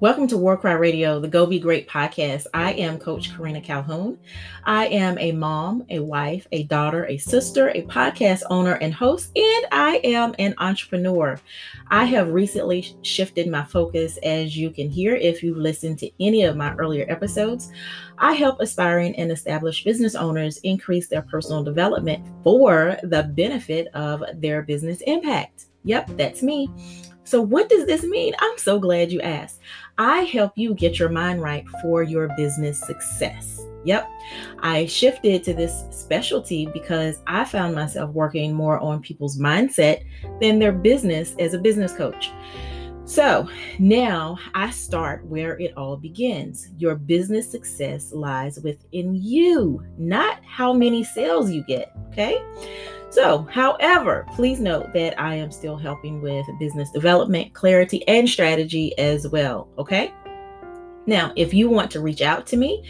Welcome to War Cry Radio, the Go Be Great podcast. I am Coach Karina Calhoun. I am a mom, a wife, a daughter, a sister, a podcast owner and host, and I am an entrepreneur. I have recently shifted my focus, as you can hear if you've listened to any of my earlier episodes. I help aspiring and established business owners increase their personal development for the benefit of their business impact. Yep, that's me. So, what does this mean? I'm so glad you asked. I help you get your mind right for your business success. Yep, I shifted to this specialty because I found myself working more on people's mindset than their business as a business coach. So now I start where it all begins. Your business success lies within you, not how many sales you get. Okay. So, however, please note that I am still helping with business development, clarity, and strategy as well. Okay. Now, if you want to reach out to me,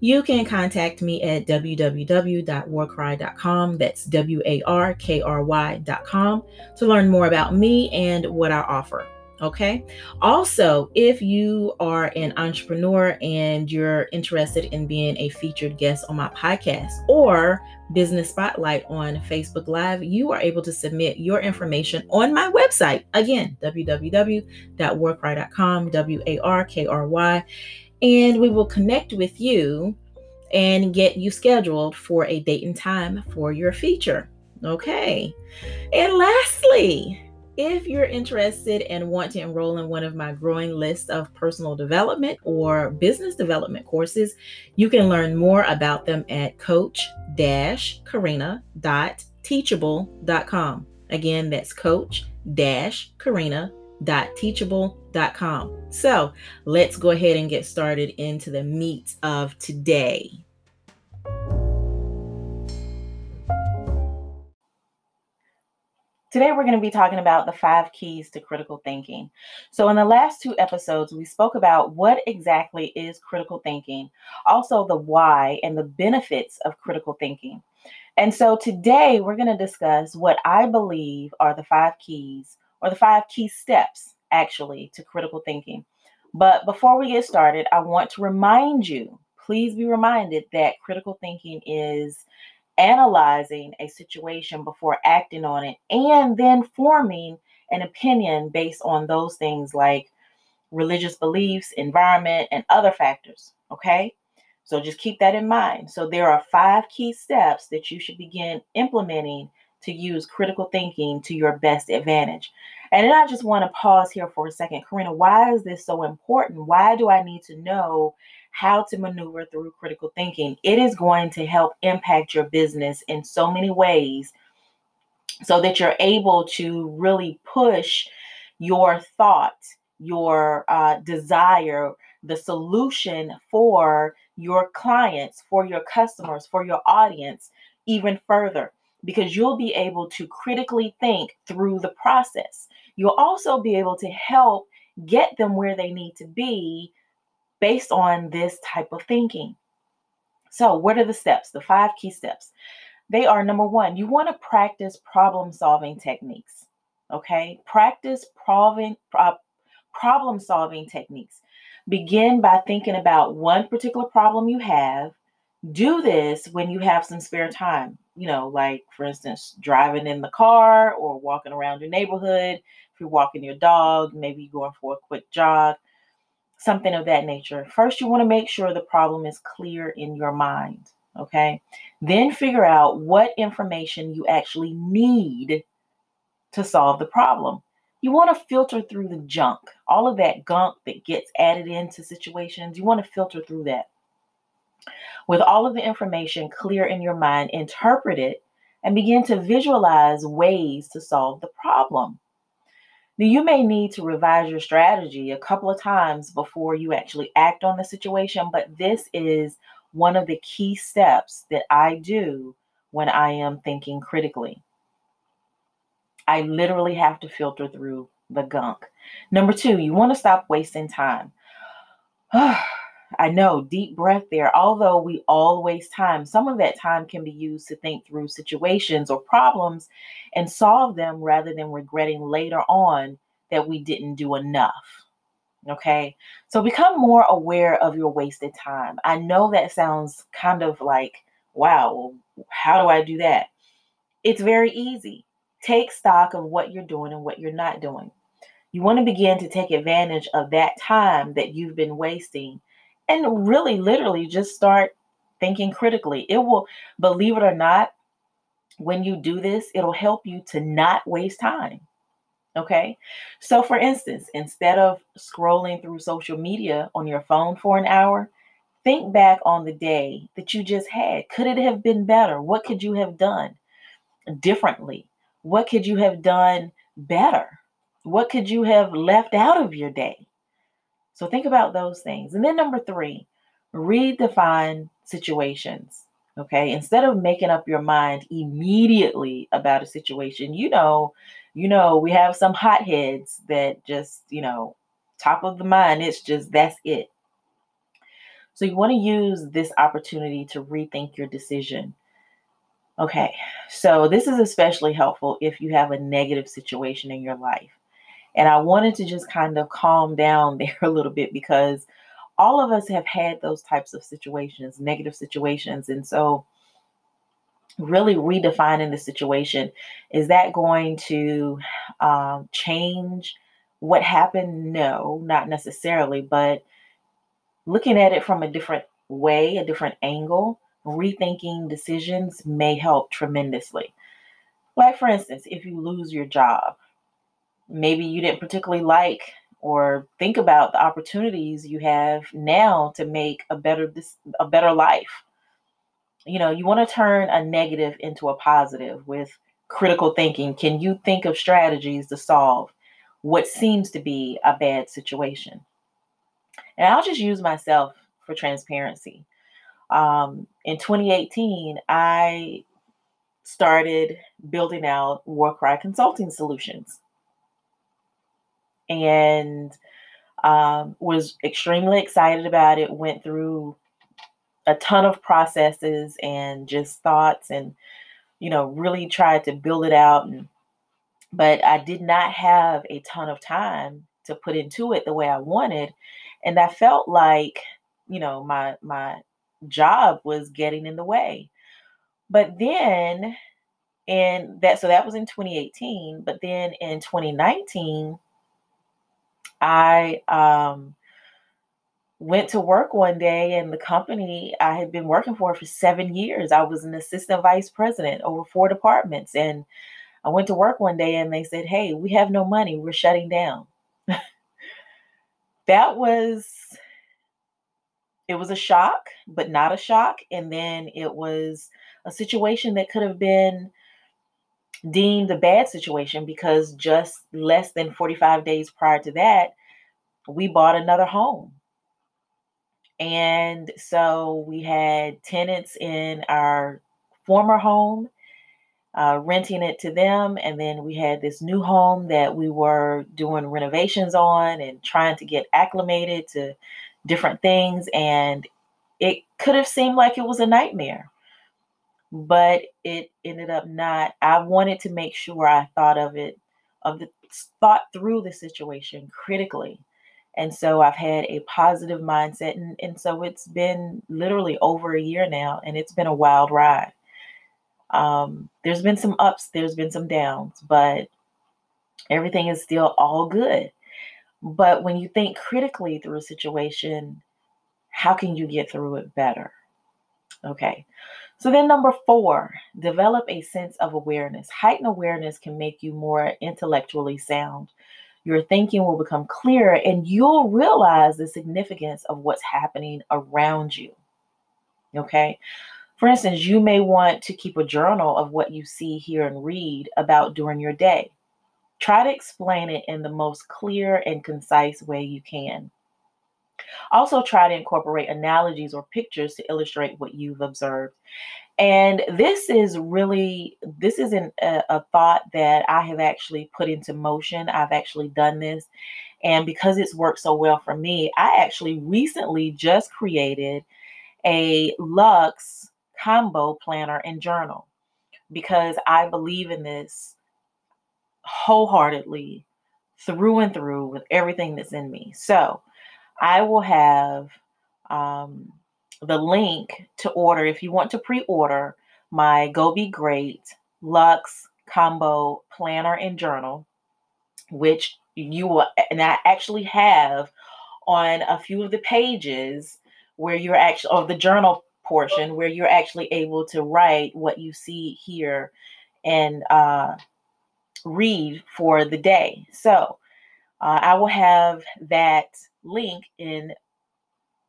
you can contact me at www.warkry.com. That's W A R K R Y.com to learn more about me and what I offer. Okay. Also, if you are an entrepreneur and you're interested in being a featured guest on my podcast or Business Spotlight on Facebook Live, you are able to submit your information on my website. Again, www.warkry.com, W A R K R Y. And we will connect with you and get you scheduled for a date and time for your feature. Okay. And lastly, if you're interested and want to enroll in one of my growing list of personal development or business development courses, you can learn more about them at coach-karina.teachable.com. Again, that's coach-karina.teachable.com. So let's go ahead and get started into the meat of today. Today, we're going to be talking about the five keys to critical thinking. So, in the last two episodes, we spoke about what exactly is critical thinking, also the why and the benefits of critical thinking. And so, today, we're going to discuss what I believe are the five keys or the five key steps actually to critical thinking. But before we get started, I want to remind you please be reminded that critical thinking is analyzing a situation before acting on it, and then forming an opinion based on those things like religious beliefs, environment, and other factors. Okay. So just keep that in mind. So there are five key steps that you should begin implementing to use critical thinking to your best advantage. And then I just want to pause here for a second. Karina, why is this so important? Why do I need to know how to maneuver through critical thinking. It is going to help impact your business in so many ways so that you're able to really push your thought, your uh, desire, the solution for your clients, for your customers, for your audience even further because you'll be able to critically think through the process. You'll also be able to help get them where they need to be based on this type of thinking. So, what are the steps? The five key steps. They are number one, you want to practice problem solving techniques. Okay, practice problem, uh, problem solving techniques. Begin by thinking about one particular problem you have. Do this when you have some spare time, you know, like for instance, driving in the car or walking around your neighborhood. If you're walking your dog, maybe you're going for a quick jog something of that nature. First, you want to make sure the problem is clear in your mind. Okay. Then figure out what information you actually need to solve the problem. You want to filter through the junk, all of that gunk that gets added into situations. You want to filter through that. With all of the information clear in your mind, interpret it and begin to visualize ways to solve the problem. You may need to revise your strategy a couple of times before you actually act on the situation, but this is one of the key steps that I do when I am thinking critically. I literally have to filter through the gunk. Number two, you want to stop wasting time. I know, deep breath there. Although we all waste time, some of that time can be used to think through situations or problems and solve them rather than regretting later on that we didn't do enough. Okay. So become more aware of your wasted time. I know that sounds kind of like, wow, how do I do that? It's very easy. Take stock of what you're doing and what you're not doing. You want to begin to take advantage of that time that you've been wasting and really, literally, just start thinking critically. It will, believe it or not, when you do this, it'll help you to not waste time. Okay. So, for instance, instead of scrolling through social media on your phone for an hour, think back on the day that you just had. Could it have been better? What could you have done differently? What could you have done better? What could you have left out of your day? So, think about those things. And then, number three, redefine situations. Okay. Instead of making up your mind immediately about a situation, you know, you know, we have some hotheads that just, you know, top of the mind, it's just that's it. So you want to use this opportunity to rethink your decision. Okay, so this is especially helpful if you have a negative situation in your life. And I wanted to just kind of calm down there a little bit because all of us have had those types of situations, negative situations. And so really redefining the situation. Is that going to um, change what happened? No, not necessarily, but looking at it from a different way, a different angle, rethinking decisions may help tremendously. Like, for instance, if you lose your job, maybe you didn't particularly like or think about the opportunities you have now to make a better this a better life you know, you want to turn a negative into a positive with critical thinking. Can you think of strategies to solve what seems to be a bad situation? And I'll just use myself for transparency. Um, in 2018, I started building out Warcry Consulting Solutions and um, was extremely excited about it. Went through a ton of processes and just thoughts and you know really tried to build it out and but I did not have a ton of time to put into it the way I wanted and I felt like you know my my job was getting in the way but then and that so that was in 2018 but then in 2019 I um went to work one day and the company I had been working for for seven years. I was an assistant vice president over four departments. And I went to work one day and they said, Hey, we have no money. We're shutting down. that was, it was a shock, but not a shock. And then it was a situation that could have been deemed a bad situation because just less than 45 days prior to that, we bought another home and so we had tenants in our former home, uh, renting it to them. And then we had this new home that we were doing renovations on and trying to get acclimated to different things. And it could have seemed like it was a nightmare, but it ended up not. I wanted to make sure I thought of it, of the thought through the situation critically and so I've had a positive mindset. And, and so it's been literally over a year now, and it's been a wild ride. Um, there's been some ups, there's been some downs, but everything is still all good. But when you think critically through a situation, how can you get through it better? Okay. So then, number four, develop a sense of awareness. Heightened awareness can make you more intellectually sound your thinking will become clearer and you'll realize the significance of what's happening around you. Okay. For instance, you may want to keep a journal of what you see, hear, and read about during your day. Try to explain it in the most clear and concise way you can. Also, try to incorporate analogies or pictures to illustrate what you've observed. And this is really, this is not a, a thought that I have actually put into motion. I've actually done this. And because it's worked so well for me, I actually recently just created a Lux combo planner and journal because I believe in this wholeheartedly through and through with everything that's in me. So I will have um, the link to order if you want to pre order my Go Be Great Lux Combo Planner and Journal, which you will, and I actually have on a few of the pages where you're actually, or the journal portion where you're actually able to write what you see here and uh, read for the day. So uh, I will have that link in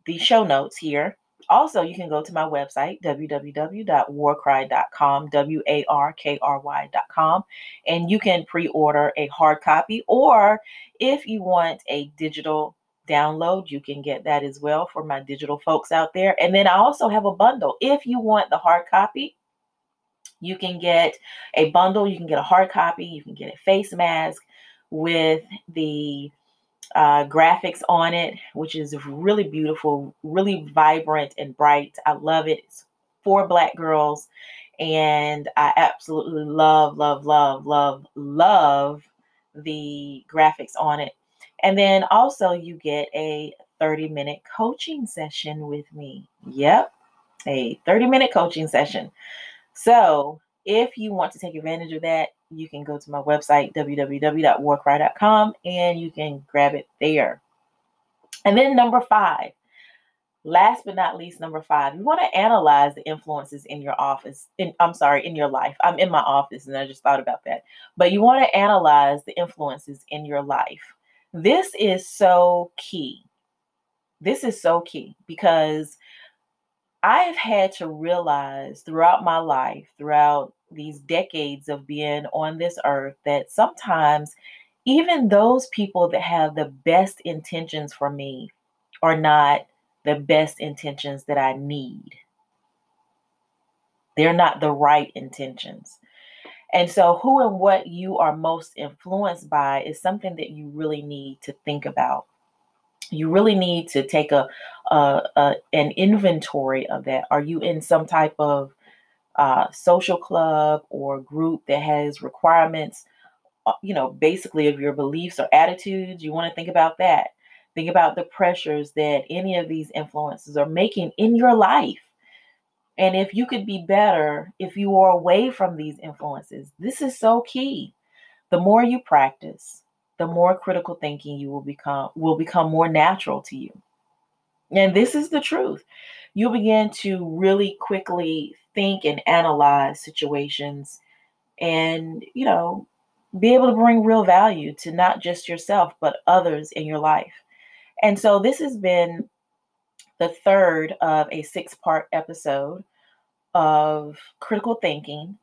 the show notes here. Also, you can go to my website, www.warkry.com, W A R K R Y.com, and you can pre order a hard copy, or if you want a digital download, you can get that as well for my digital folks out there. And then I also have a bundle. If you want the hard copy, you can get a bundle, you can get a hard copy, you can get a face mask with the uh, graphics on it, which is really beautiful, really vibrant and bright. I love it. It's for black girls. And I absolutely love, love, love, love, love the graphics on it. And then also, you get a 30 minute coaching session with me. Yep, a 30 minute coaching session. So, if you want to take advantage of that, you can go to my website, www.warkry.com, and you can grab it there. And then, number five, last but not least, number five, you want to analyze the influences in your office. In, I'm sorry, in your life. I'm in my office and I just thought about that. But you want to analyze the influences in your life. This is so key. This is so key because I've had to realize throughout my life, throughout these decades of being on this earth, that sometimes even those people that have the best intentions for me are not the best intentions that I need. They're not the right intentions. And so, who and what you are most influenced by is something that you really need to think about. You really need to take a, a, a an inventory of that. Are you in some type of uh, social club or group that has requirements, uh, you know, basically of your beliefs or attitudes? You want to think about that. Think about the pressures that any of these influences are making in your life and if you could be better if you are away from these influences, this is so key. The more you practice, the more critical thinking you will become will become more natural to you. And this is the truth. You'll begin to really quickly think and analyze situations and, you know, be able to bring real value to not just yourself, but others in your life. And so this has been the third of a six part episode of critical thinking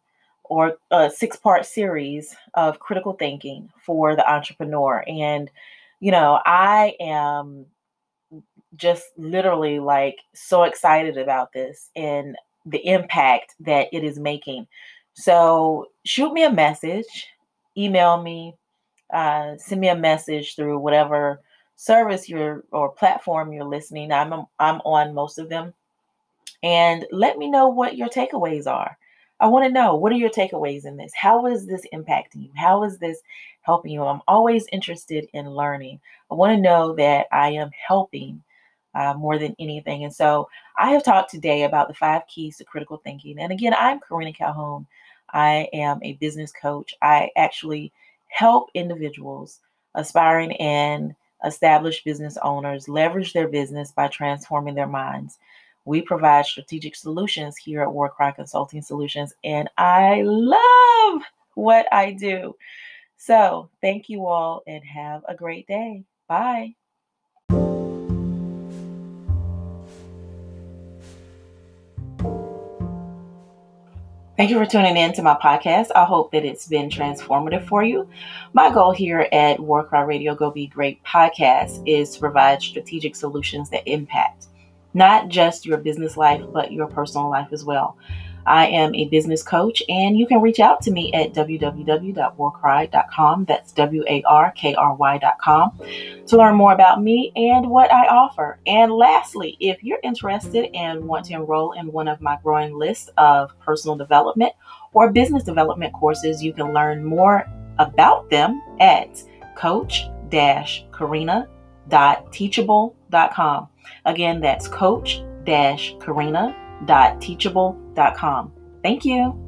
or a six part series of critical thinking for the entrepreneur. And, you know, I am just literally like so excited about this and the impact that it is making. So, shoot me a message, email me, uh, send me a message through whatever service you're or platform you're listening. I'm I'm on most of them, and let me know what your takeaways are. I want to know what are your takeaways in this? How is this impacting you? How is this helping you? I'm always interested in learning. I want to know that I am helping uh, more than anything. And so I have talked today about the five keys to critical thinking. And again, I'm Karina Calhoun. I am a business coach. I actually help individuals aspiring and established business owners leverage their business by transforming their minds. We provide strategic solutions here at Warcry Consulting Solutions, and I love what I do. So, thank you all and have a great day. Bye. Thank you for tuning in to my podcast. I hope that it's been transformative for you. My goal here at Warcry Radio Go Be Great podcast is to provide strategic solutions that impact not just your business life, but your personal life as well. I am a business coach, and you can reach out to me at www.warkry.com. That's W A R K R Y.com to learn more about me and what I offer. And lastly, if you're interested and want to enroll in one of my growing list of personal development or business development courses, you can learn more about them at Again, that's coach-karina.teachable.com. Thank you.